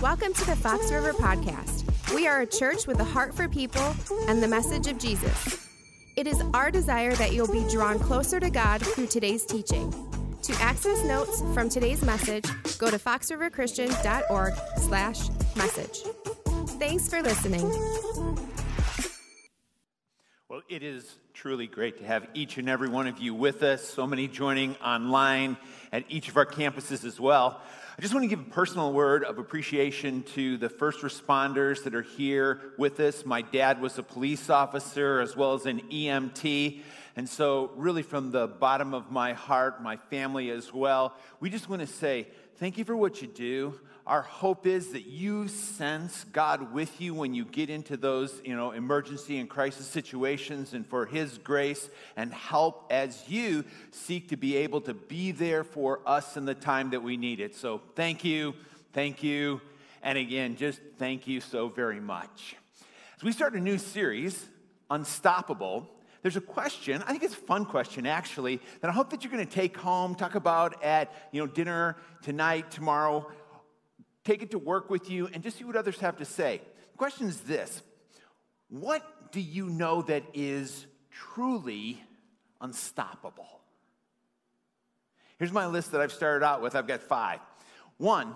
Welcome to the Fox River Podcast. We are a church with a heart for people and the message of Jesus. It is our desire that you'll be drawn closer to God through today's teaching. To access notes from today's message, go to foxriverchristian.org slash message. Thanks for listening. It is truly great to have each and every one of you with us, so many joining online at each of our campuses as well. I just want to give a personal word of appreciation to the first responders that are here with us. My dad was a police officer as well as an EMT. And so, really, from the bottom of my heart, my family as well, we just want to say thank you for what you do. Our hope is that you sense God with you when you get into those, you know, emergency and crisis situations and for his grace and help as you seek to be able to be there for us in the time that we need it. So thank you, thank you, and again, just thank you so very much. As we start a new series, Unstoppable, there's a question, I think it's a fun question actually, that I hope that you're going to take home, talk about at, you know, dinner tonight, tomorrow, take it to work with you, and just see what others have to say. The question is this What do you know that is truly unstoppable? Here's my list that I've started out with. I've got five. One,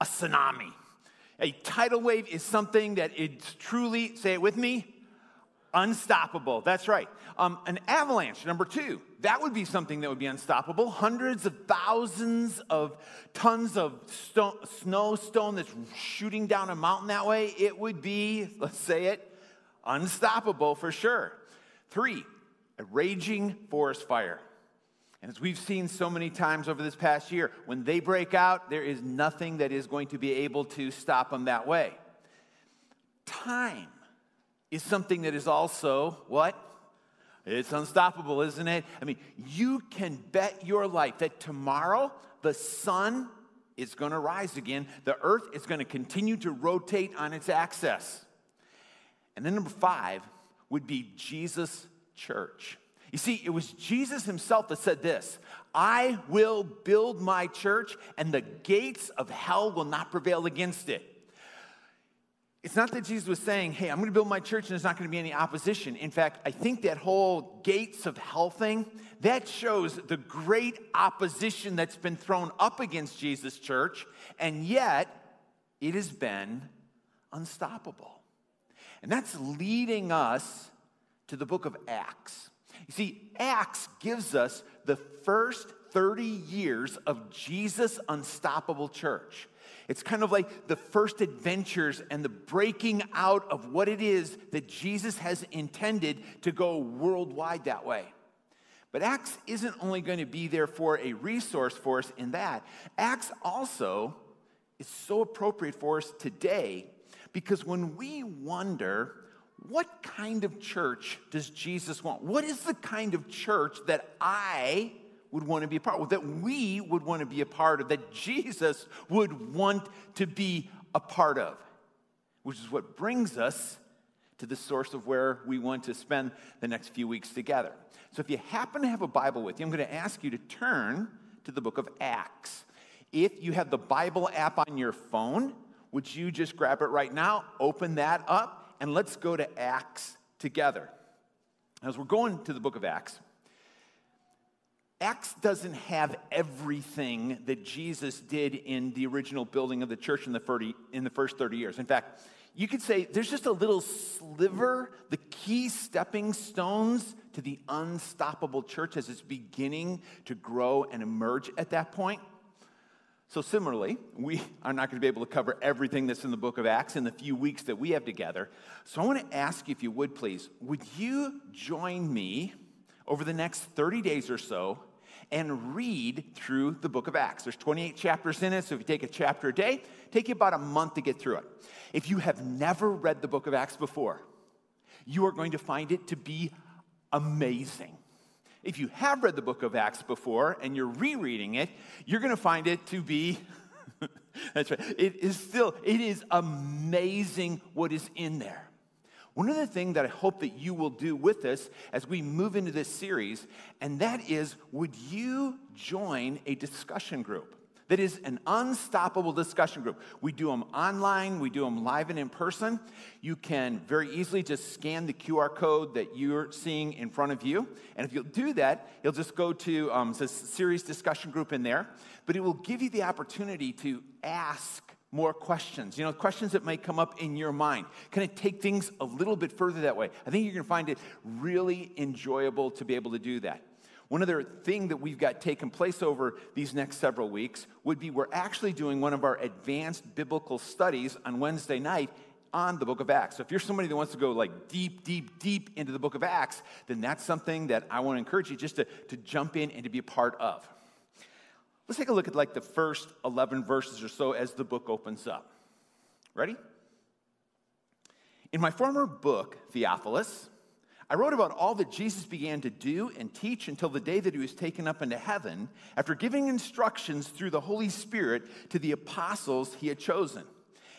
a tsunami. A tidal wave is something that is truly, say it with me, unstoppable. That's right. Um, an avalanche, number two, that would be something that would be unstoppable. Hundreds of thousands of tons of stone, snow stone that's shooting down a mountain that way, it would be, let's say it, unstoppable for sure. Three, a raging forest fire. And as we've seen so many times over this past year, when they break out, there is nothing that is going to be able to stop them that way. Time is something that is also what? It's unstoppable, isn't it? I mean, you can bet your life that tomorrow the sun is going to rise again. The earth is going to continue to rotate on its axis. And then number five would be Jesus' church. You see, it was Jesus himself that said this I will build my church, and the gates of hell will not prevail against it. It's not that Jesus was saying, hey, I'm going to build my church and there's not going to be any opposition. In fact, I think that whole gates of hell thing, that shows the great opposition that's been thrown up against Jesus' church, and yet it has been unstoppable. And that's leading us to the book of Acts. You see, Acts gives us the first 30 years of Jesus' unstoppable church. It's kind of like the first adventures and the breaking out of what it is that Jesus has intended to go worldwide that way. But Acts isn't only going to be there for a resource for us in that, Acts also is so appropriate for us today because when we wonder, what kind of church does Jesus want? What is the kind of church that I would want to be a part of, that we would want to be a part of, that Jesus would want to be a part of, which is what brings us to the source of where we want to spend the next few weeks together. So if you happen to have a Bible with you, I'm going to ask you to turn to the book of Acts. If you have the Bible app on your phone, would you just grab it right now, open that up, and let's go to Acts together. As we're going to the book of Acts, Acts doesn't have everything that Jesus did in the original building of the church in the, 30, in the first 30 years. In fact, you could say there's just a little sliver, the key stepping stones to the unstoppable church as it's beginning to grow and emerge at that point. So, similarly, we are not going to be able to cover everything that's in the book of Acts in the few weeks that we have together. So, I want to ask you, if you would please, would you join me over the next 30 days or so and read through the book of Acts. There's 28 chapters in it, so if you take a chapter a day, take you about a month to get through it. If you have never read the book of Acts before, you are going to find it to be amazing. If you have read the book of Acts before and you're rereading it, you're going to find it to be that's right. It is still it is amazing what is in there. One other thing that I hope that you will do with us as we move into this series, and that is would you join a discussion group? that is an unstoppable discussion group. We do them online, we do them live and in person. You can very easily just scan the QR code that you're seeing in front of you. And if you'll do that, you'll just go to um, the series discussion group in there. But it will give you the opportunity to ask more questions, you know, questions that might come up in your mind. Kind of take things a little bit further that way. I think you're going to find it really enjoyable to be able to do that. One other thing that we've got taking place over these next several weeks would be we're actually doing one of our advanced biblical studies on Wednesday night on the book of Acts. So if you're somebody that wants to go like deep, deep, deep into the book of Acts, then that's something that I want to encourage you just to, to jump in and to be a part of. Let's take a look at like the first 11 verses or so as the book opens up. Ready? In my former book, Theophilus, I wrote about all that Jesus began to do and teach until the day that he was taken up into heaven after giving instructions through the Holy Spirit to the apostles he had chosen.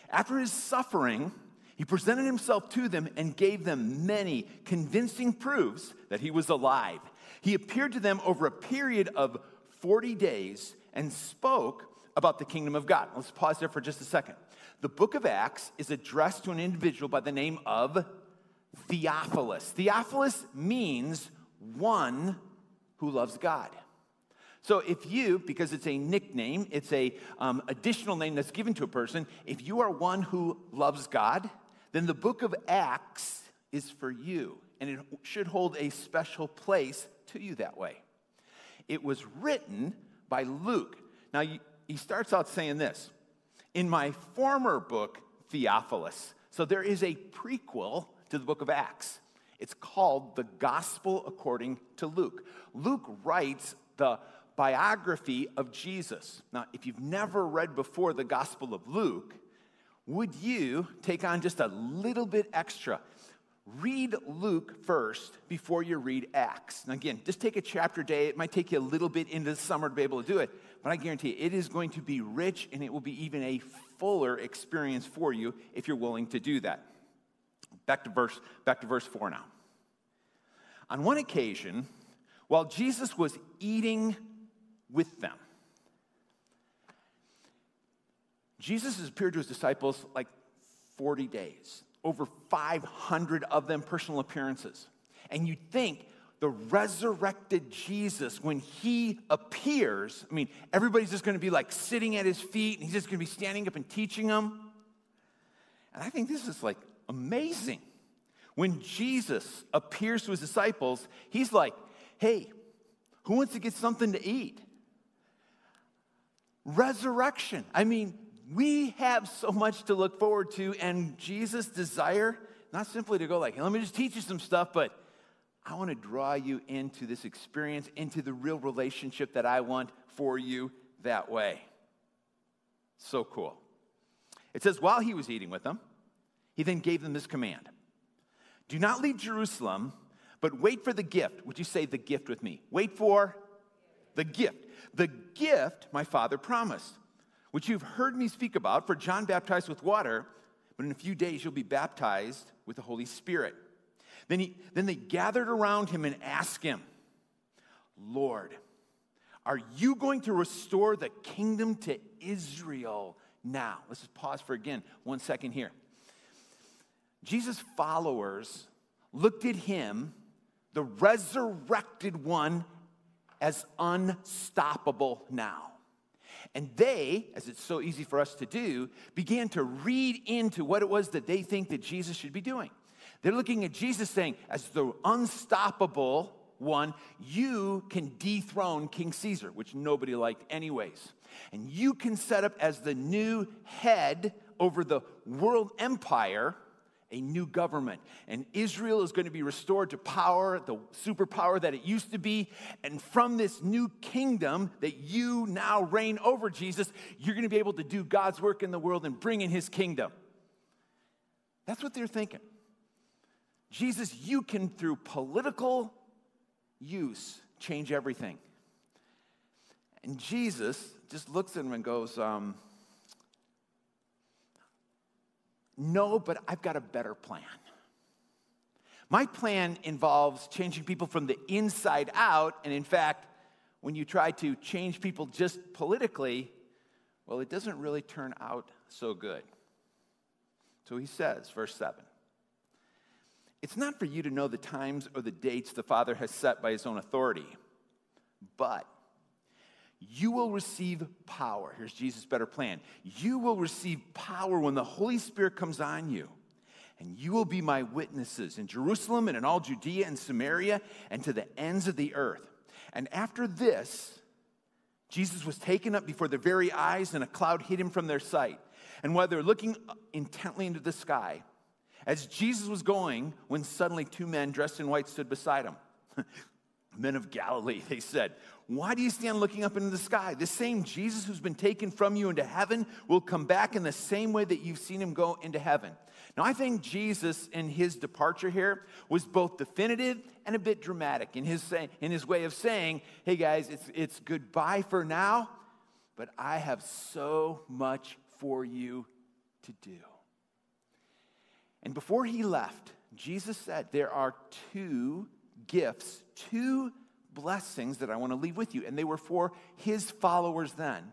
After his suffering, he presented himself to them and gave them many convincing proofs that he was alive. He appeared to them over a period of 40 days and spoke about the kingdom of God. Let's pause there for just a second. The book of Acts is addressed to an individual by the name of Theophilus. Theophilus means one who loves God. So if you, because it's a nickname, it's a um, additional name that's given to a person, if you are one who loves God, then the book of Acts is for you, and it should hold a special place to you that way. It was written by Luke. Now, he starts out saying this In my former book, Theophilus. So there is a prequel to the book of Acts. It's called the Gospel according to Luke. Luke writes the biography of Jesus. Now, if you've never read before the Gospel of Luke, would you take on just a little bit extra? Read Luke first before you read Acts. Now, again, just take a chapter day. It might take you a little bit into the summer to be able to do it, but I guarantee you, it is going to be rich and it will be even a fuller experience for you if you're willing to do that. Back to verse, back to verse 4 now. On one occasion, while Jesus was eating with them, Jesus has appeared to his disciples like 40 days over 500 of them personal appearances. And you think the resurrected Jesus, when he appears, I mean, everybody's just to be like sitting at his feet and he's just to be standing up and teaching them. And I think this is like amazing. When Jesus appears to his disciples, he's like, hey, who wants to get something to eat? Resurrection. I mean, we have so much to look forward to, and Jesus' desire, not simply to go like, let me just teach you some stuff, but I want to draw you into this experience, into the real relationship that I want for you that way. So cool. It says, while he was eating with them, he then gave them this command Do not leave Jerusalem, but wait for the gift. Would you say the gift with me? Wait for the gift. The gift my father promised which you've heard me speak about, for John baptized with water, but in a few days you'll be baptized with the Holy Spirit. Then, he, then they gathered around him and asked him, Lord, are you going to restore the kingdom to Israel now? Let's just pause for again one second here. Jesus' followers looked at him, the resurrected one, as unstoppable now. And they, as it's so easy for us to do, began to read into what it was that they think that Jesus should be doing. They're looking at Jesus saying, as the unstoppable one, you can dethrone King Caesar, which nobody liked anyways. And you can set up as the new head over the world empire a new government. And Israel is going to be restored to power, the superpower that it used to be. And from this new kingdom that you now reign over, Jesus, you're going to be able to do God's work in the world and bring in his kingdom. That's what they're thinking. Jesus, you can, through political use, change everything. And Jesus just looks at him and goes, um, No, but I've got a better plan. My plan involves changing people from the inside out. And in fact, when you try to change people just politically, Well, it doesn't really turn out so good. So he says, verse 7 It's not for you to know the times or the dates the Father has set by his own authority, but you will receive power. Here's Jesus' better plan. You will receive power when the Holy Spirit comes on you. And you will be my witnesses in Jerusalem and in all Judea and Samaria and to the ends of the earth. And after this, Jesus was taken up before their very eyes, and a cloud hid him from their sight. And while they're looking intently into the sky, as Jesus was going, when suddenly two men dressed in white stood beside him. Men of Galilee, they said, Why do you stand looking up into the sky? The same Jesus who's been taken from you into heaven will come back in the same way that you've seen him go into heaven. Now, I think Jesus, in his departure here, was both definitive and a bit dramatic in his, say, in his way of saying, Hey guys, it's, it's goodbye for now, but I have so much for you to do. And before he left, Jesus said, There are two gifts, two blessings that I want to leave with you. And they were for his followers then,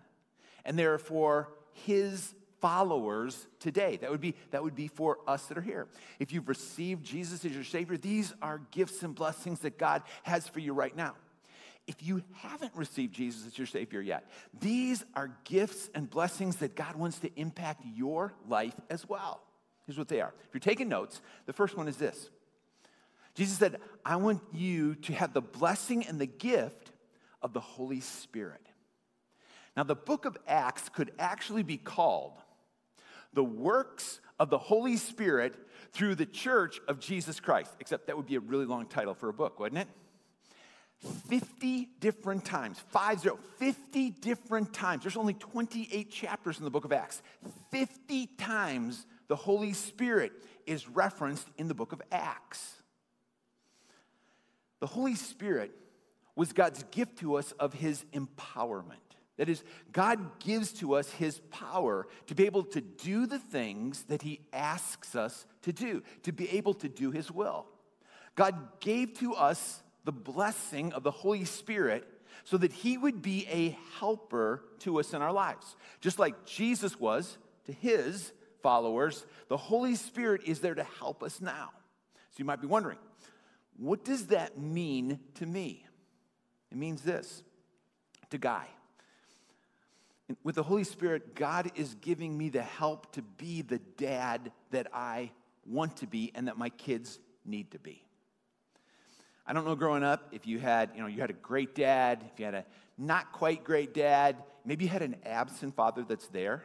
and they're for his followers today. That would be that would be for us that are here. If you've received Jesus as your savior, these are gifts and blessings that God has for you right now. If you haven't received Jesus as your Savior yet, these are gifts and blessings that God wants to impact your life as well. Here's what they are. If you're taking notes, the first one is this Jesus said, I want you to have the blessing and the gift of the Holy Spirit. Now, the book of Acts could actually be called the works of the Holy Spirit through the church of Jesus Christ, except that would be a really long title for a book, wouldn't it? 50 different times, five zero, 50 different times. There's only 28 chapters in the book of Acts. 50 times the Holy Spirit is referenced in the book of Acts. The Holy Spirit was God's gift to us of his empowerment. That is, God gives to us his power to be able to do the things that he asks us to do, to be able to do his will. God gave to us the blessing of the Holy Spirit so that he would be a helper to us in our lives. Just like Jesus was to his followers, the Holy Spirit is there to help us now. So you might be wondering, what does that mean to me? It means this to Guy. With the Holy Spirit, God is giving me the help to be the dad that I want to be and that my kids need to be. I don't know growing up if you had, you know, you had a great dad, if you had a not quite great dad, maybe you had an absent father that's there.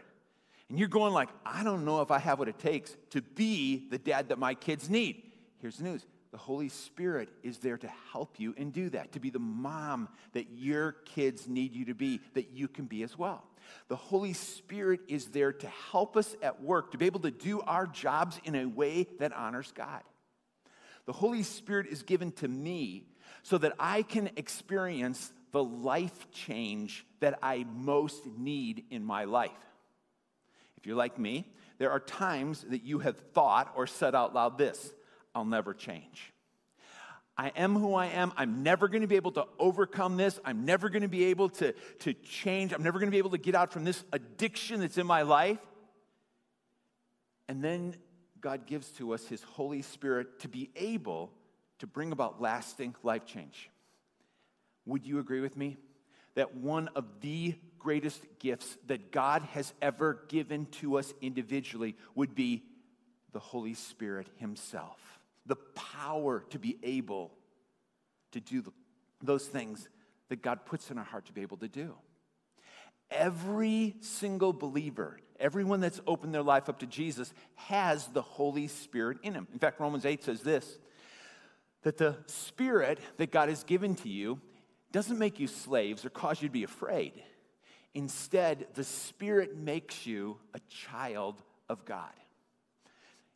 And you're going like, I don't know if I have what it takes to be the dad that my kids need. Here's the news. The Holy Spirit is there to help you and do that, to be the mom that your kids need you to be, that you can be as well. The Holy Spirit is there to help us at work, to be able to do our jobs in a way that honors God. The Holy Spirit is given to me so that I can experience the life change that I most need in my life. If you're like me, there are times that you have thought or said out loud this I'll never change. I am who I am. I'm never going to be able to overcome this. I'm never going to be able to, to change. I'm never going to be able to get out from this addiction that's in my life. And then God gives to us His Holy Spirit to be able to bring about lasting life change. Would you agree with me that one of the greatest gifts that God has ever given to us individually would be the Holy Spirit Himself? The power to be able to do the, those things that God puts in our heart to be able to do. Every single believer, everyone that's opened their life up to Jesus, has the Holy Spirit in him. In fact, Romans 8 says this that the Spirit that God has given to you doesn't make you slaves or cause you to be afraid. Instead, the Spirit makes you a child of God.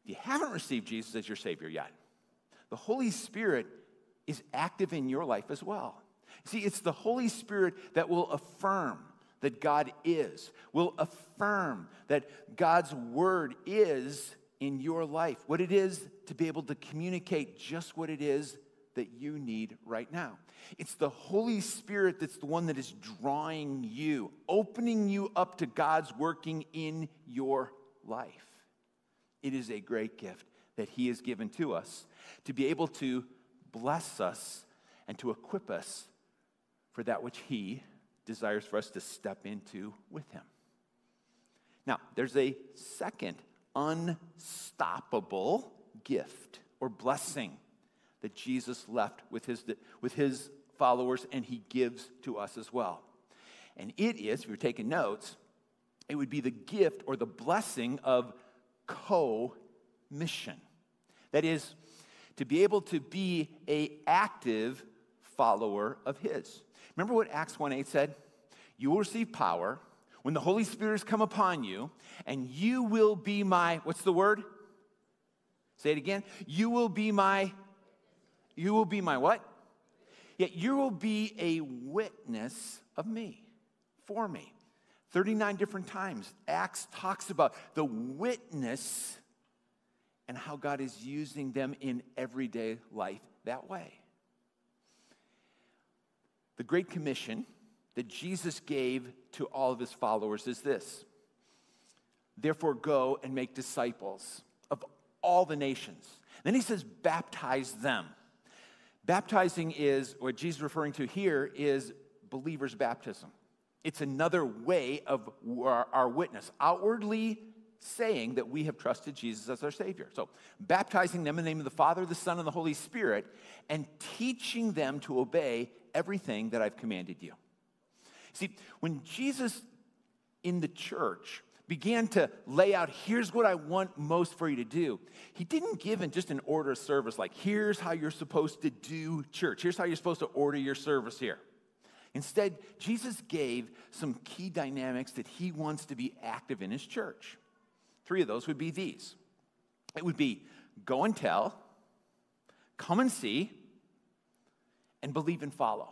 If you haven't received Jesus as your Savior yet, the Holy Spirit is active in your life as well. See, it's the Holy Spirit that will affirm that God is, will affirm that God's word is in your life, what it is to be able to communicate just what it is that you need right now. It's the Holy Spirit that's the one that is drawing you, opening you up to God's working in your life. It is a great gift that He has given to us to be able to bless us and to equip us for that which He desires for us to step into with Him. Now, there's a second unstoppable gift or blessing that Jesus left with his, with his followers and he gives to us as well. And it is, if you're taking notes, it would be the gift or the blessing of co mission. That is, to be able to be a active follower of his. Remember what Acts 1:8 said? You will receive power when the Holy Spirit has come upon you, and you will be my, what's the word? Say it again. You will be my, you will be my what? Yet you will be a witness of me, for me. 39 different times, Acts talks about the witness and how God is using them in everyday life that way. The Great Commission that Jesus gave to all of his followers is this Therefore, go and make disciples of all the nations. Then he says, baptize them. Baptizing is, what Jesus is referring to here, is believer's baptism. It's another way of our, our witness, outwardly saying that we have trusted Jesus as our Savior. So, baptizing them in the name of the Father, the Son, and the Holy Spirit, and teaching them to obey everything that I've commanded you. See, when Jesus in the church began to lay out, here's what I want most for you to do, he didn't give in just an order of service like, here's how you're supposed to do church, here's how you're supposed to order your service here. Instead, Jesus gave some key dynamics that he wants to be active in his church. Three of those would be these it would be go and tell, come and see, and believe and follow.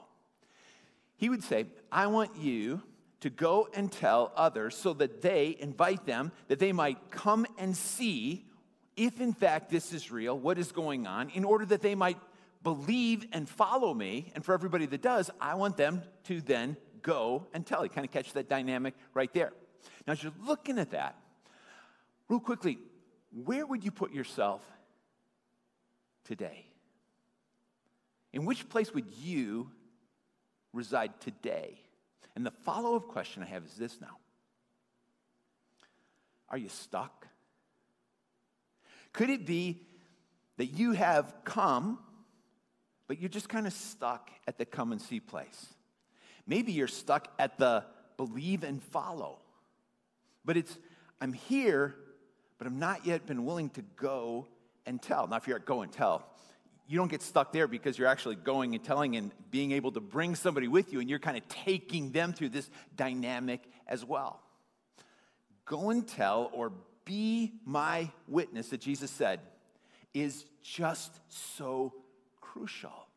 He would say, I want you to go and tell others so that they invite them, that they might come and see if in fact this is real, what is going on, in order that they might believe and follow me. And for everybody that does, I want them to then go and tell. You kind of catch that dynamic right there. Now, as you're looking at that, real quickly, where would you put yourself today? In which place would you reside today? And the follow up question I have is this now Are you stuck? Could it be that you have come, but you're just kind of stuck at the come and see place? Maybe you're stuck at the believe and follow. But it's, I'm here, but I'm not yet been willing to go and tell. Now, if you're at go and tell, you don't get stuck there because you're actually going and telling and being able to bring somebody with you, and you're kind of taking them through this dynamic as well. Go and tell or be my witness that Jesus said is just so crucial.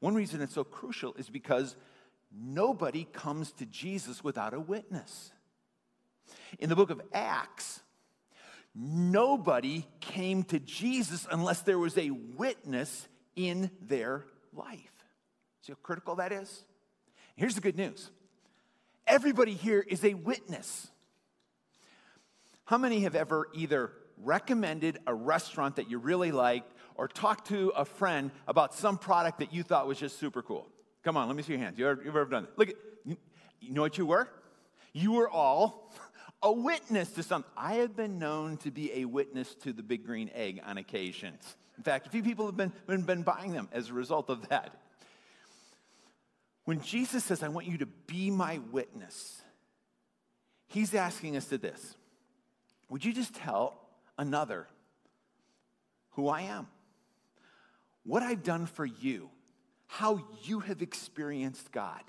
One reason it's so crucial is because nobody comes to Jesus without a witness. In the book of Acts, Nobody came to Jesus unless there was a witness in their life. See how critical that is? Here's the good news everybody here is a witness. How many have ever either recommended a restaurant that you really liked or talked to a friend about some product that you thought was just super cool? Come on, let me see your hands. You ever, you ever done that? Look, at, you know what you were? You were all a witness to something. I have been known to be a witness to the big green egg on occasions. In fact, a few people have been, been, been buying them as a result of that. When Jesus says, I want you to be my witness, he's asking us to this Would you just tell another who I am? What I've done for you, how you have experienced God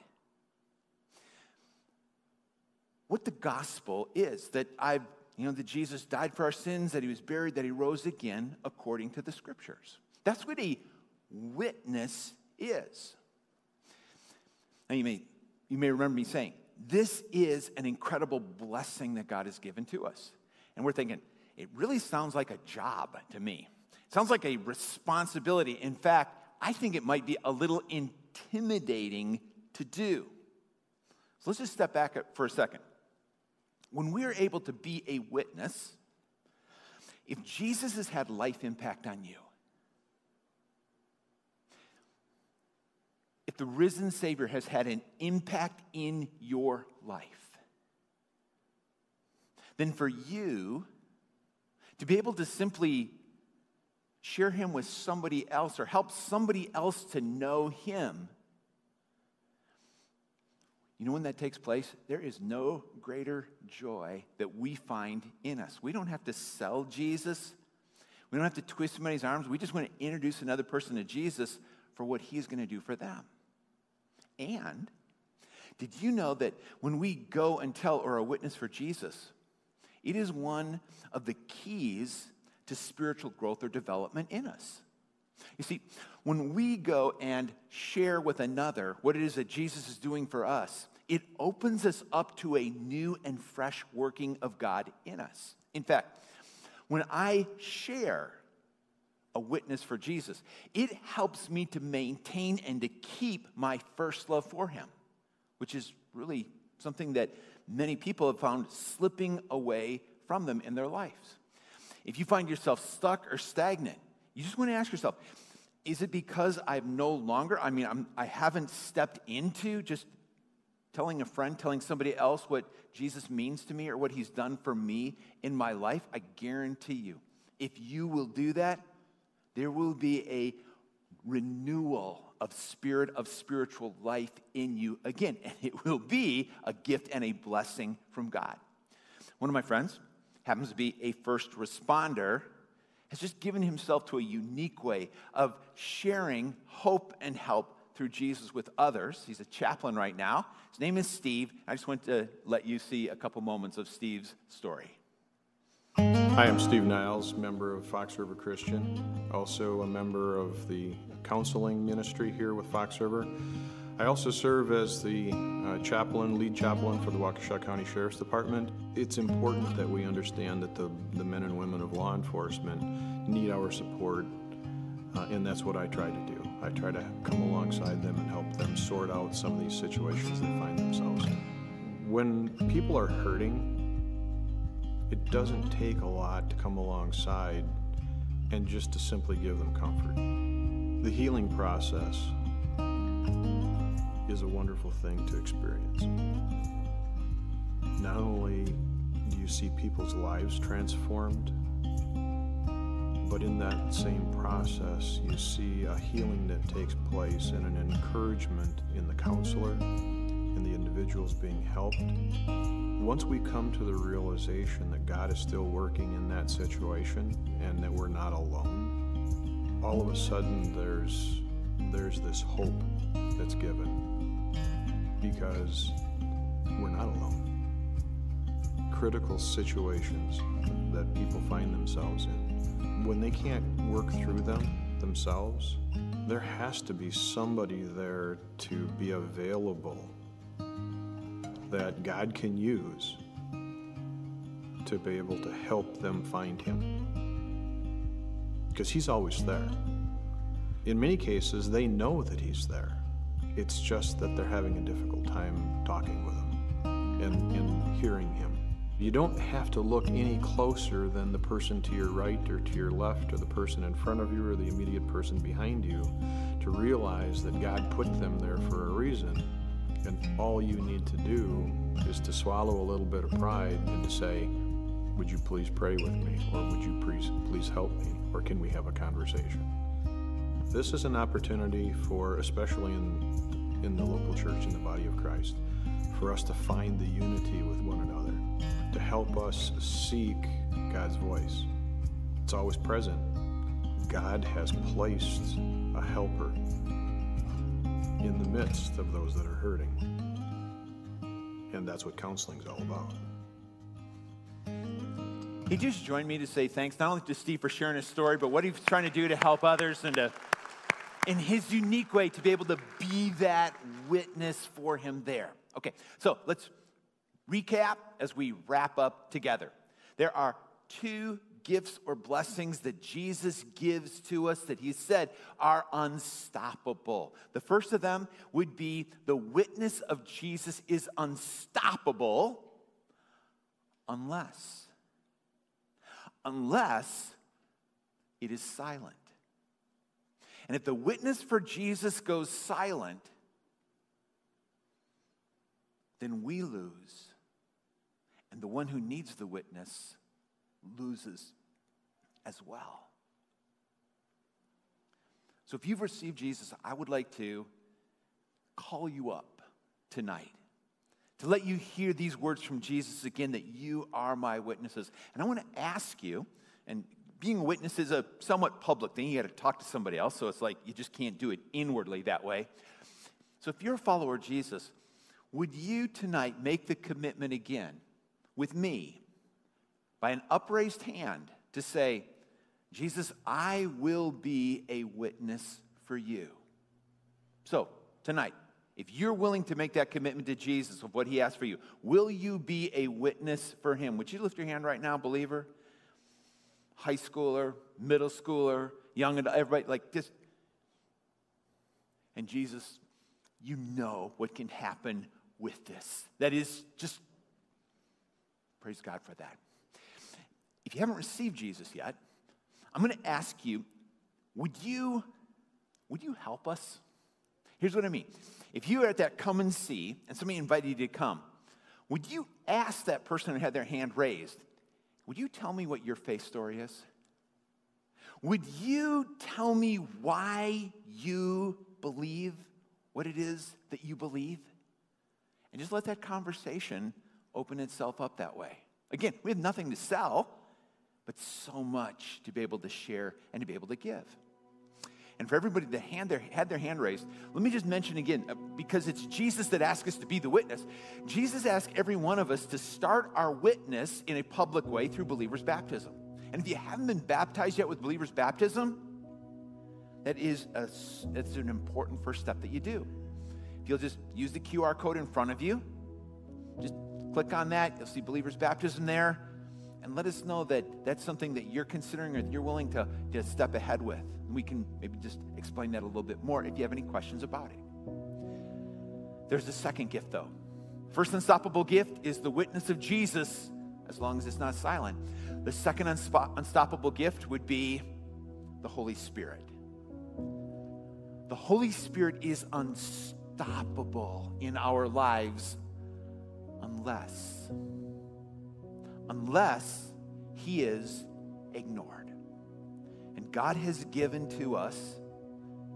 what the gospel is that I've, you know, that Jesus died for our sins, that he was buried, that he rose again according to the scriptures. That's what a witness is. Now, you may, you may remember me saying, this is an incredible blessing that God has given to us. And we're thinking, it really sounds like a job to me. It sounds like a responsibility. In fact, I think it might be a little intimidating to do. So let's just step back for a second. When we're able to be a witness, if Jesus has had life impact on you, if the risen Savior has had an impact in your life, then for you to be able to simply share him with somebody else or help somebody else to know him. You know when that takes place? There is no greater joy that we find in us. We don't have to sell Jesus. We don't have to twist somebody's arms. We just want to introduce another person to Jesus for what he's going to do for them. And did you know that when we go and tell or a witness for Jesus, it is one of the keys to spiritual growth or development in us. You see, when we go and share with another what it is that Jesus is doing for us, it opens us up to a new and fresh working of God in us. In fact, when I share a witness for Jesus, it helps me to maintain and to keep my first love for Him, which is really something that many people have found slipping away from them in their lives. If you find yourself stuck or stagnant, you just want to ask yourself, is it because I'm no longer, I mean, I'm, I haven't stepped into just telling a friend, telling somebody else what Jesus means to me or what he's done for me in my life? I guarantee you, if you will do that, there will be a renewal of spirit of spiritual life in you again. And it will be a gift and a blessing from God. One of my friends happens to be a first responder has just given himself to a unique way of sharing hope and help through Jesus with others. He's a chaplain right now. His name is Steve. I just want to let you see a couple moments of Steve's story. Hi, I'm Steve Niles, member of Fox River Christian, also a member of the counseling ministry here with Fox River. I also serve as the uh, chaplain, lead chaplain for the Waukesha County Sheriff's Department. It's important that we understand that the, the men and women of law enforcement need our support, uh, and that's what I try to do. I try to come alongside them and help them sort out some of these situations they find themselves in. When people are hurting, it doesn't take a lot to come alongside and just to simply give them comfort. The healing process is a wonderful thing to experience. Not only do you see people's lives transformed, but in that same process, you see a healing that takes place and an encouragement in the counselor, in the individuals being helped. Once we come to the realization that God is still working in that situation and that we're not alone, all of a sudden there's there's this hope that's given because we're not alone. Critical situations that people find themselves in, when they can't work through them themselves, there has to be somebody there to be available that God can use to be able to help them find Him. Because He's always there. In many cases, they know that He's there. It's just that they're having a difficult time talking with Him and, and hearing Him. You don't have to look any closer than the person to your right or to your left or the person in front of you or the immediate person behind you to realize that God put them there for a reason and all you need to do is to swallow a little bit of pride and to say, Would you please pray with me? Or would you please, please help me? Or can we have a conversation? This is an opportunity for, especially in, in the local church, in the body of Christ, for us to find the unity with one another, to help us seek God's voice. It's always present. God has placed a helper in the midst of those that are hurting. And that's what counseling is all about. He just joined me to say thanks, not only to Steve for sharing his story, but what he's trying to do to help others and to, in his unique way, to be able to be that witness for him there. Okay, so let's recap as we wrap up together. There are two gifts or blessings that Jesus gives to us that he said are unstoppable. The first of them would be the witness of Jesus is unstoppable unless, unless it is silent. And if the witness for Jesus goes silent, then we lose. And the one who needs the witness loses as well. So if you've received Jesus, I would like to call you up tonight to let you hear these words from Jesus again that you are my witnesses. And I want to ask you, and being a witness is a somewhat public thing. You got to talk to somebody else, so it's like you just can't do it inwardly that way. So if you're a follower of Jesus, would you tonight make the commitment again with me by an upraised hand to say, Jesus, I will be a witness for you. So, tonight, if you're willing to make that commitment to Jesus of what he asked for you, will you be a witness for him? Would you lift your hand right now, believer? High schooler, middle schooler, young adult, everybody, like this. And Jesus, you know what can happen with this. That is just, praise God for that. If you haven't received Jesus yet, I'm going to ask you, would you, would you help us? Here's what I mean. If you were at that come and see, and somebody invited you to come, would you ask that person who had their hand raised, would you tell me what your faith story is? Would you tell me why you believe what it is that you believe? And just let that conversation open itself up that way. Again, we have nothing to sell, but so much to be able to share and to be able to give. And for everybody that hand their, had their hand raised, let me just mention again, uh, because it's Jesus that asked us to be the witness. Jesus asked every one of us to start our witness in a public way through believers' baptism. And if you haven't been baptized yet with believers' baptism, that is a, that's an important first step that you do. If you'll just use the QR code in front of you, just click on that. You'll see believers' baptism there. And let us know that that's something that you're considering or that you're willing to, to step ahead with. And we can maybe just explain that a little bit more if you have any questions about it. There's a second gift, though. First unstoppable gift is the witness of Jesus, as long as it's not silent. The second unstoppable gift would be the Holy Spirit. The Holy Spirit is unstoppable in our lives unless, unless he is ignored. And God has given to us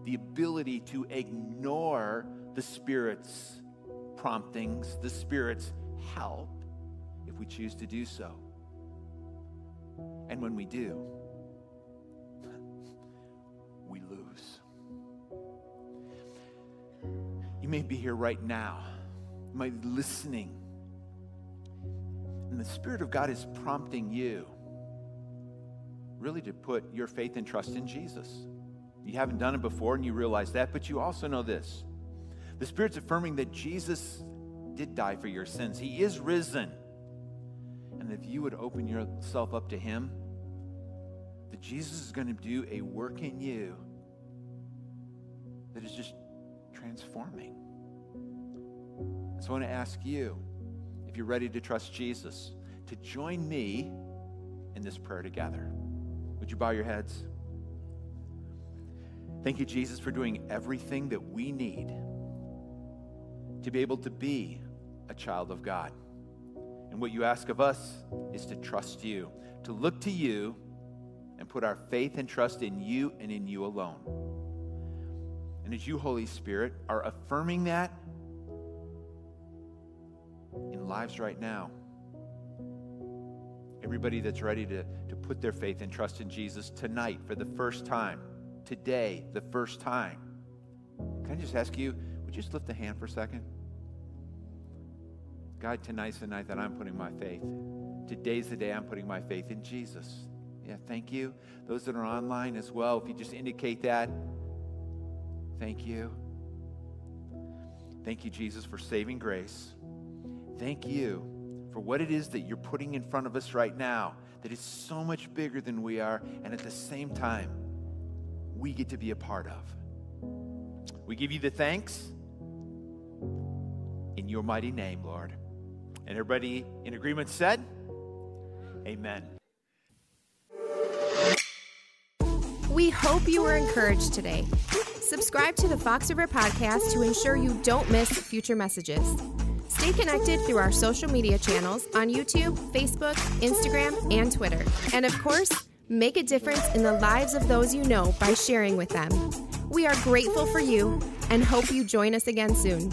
the ability to ignore the Spirit's promptings, the Spirit's help, if we choose to do so. And when we do, we lose. You may be here right now. You might be listening. And the Spirit of God is prompting you really to put your faith and trust in Jesus. You haven't done it before and you realize that, but you also know this. The Spirit's affirming that Jesus did die for your sins, He is risen. And if you would open yourself up to Him, that Jesus is going to do a work in you that is just transforming. So I want to ask you, if you're ready to trust Jesus, to join me in this prayer together. Would you bow your heads? Thank you, Jesus, for doing everything that we need to be able to be a child of God. And what you ask of us is to trust you, to look to you, and put our faith and trust in you and in you alone. And as you, Holy Spirit, are affirming that lives right now. Everybody that's ready to, to put their faith and trust in Jesus tonight for the first time, today, the first time. Can I just ask you, would you just lift a hand for a second? God, tonight's the night that I'm putting my faith. Today's the day I'm putting my faith in Jesus. Yeah, thank you. Those that are online as well, if you just indicate that, thank you. Thank you, Jesus, for saving grace. Thank you for what it is that you're putting in front of us right now that is so much bigger than we are, and at the same time, we get to be a part of. We give you the thanks in your mighty name, Lord. And everybody in agreement said, Amen. We hope you were encouraged today. Subscribe to the Fox River Podcast to ensure you don't miss future messages. Stay connected through our social media channels on YouTube, Facebook, Instagram, and Twitter. And of course, make a difference in the lives of those you know by sharing with them. We are grateful for you and hope you join us again soon.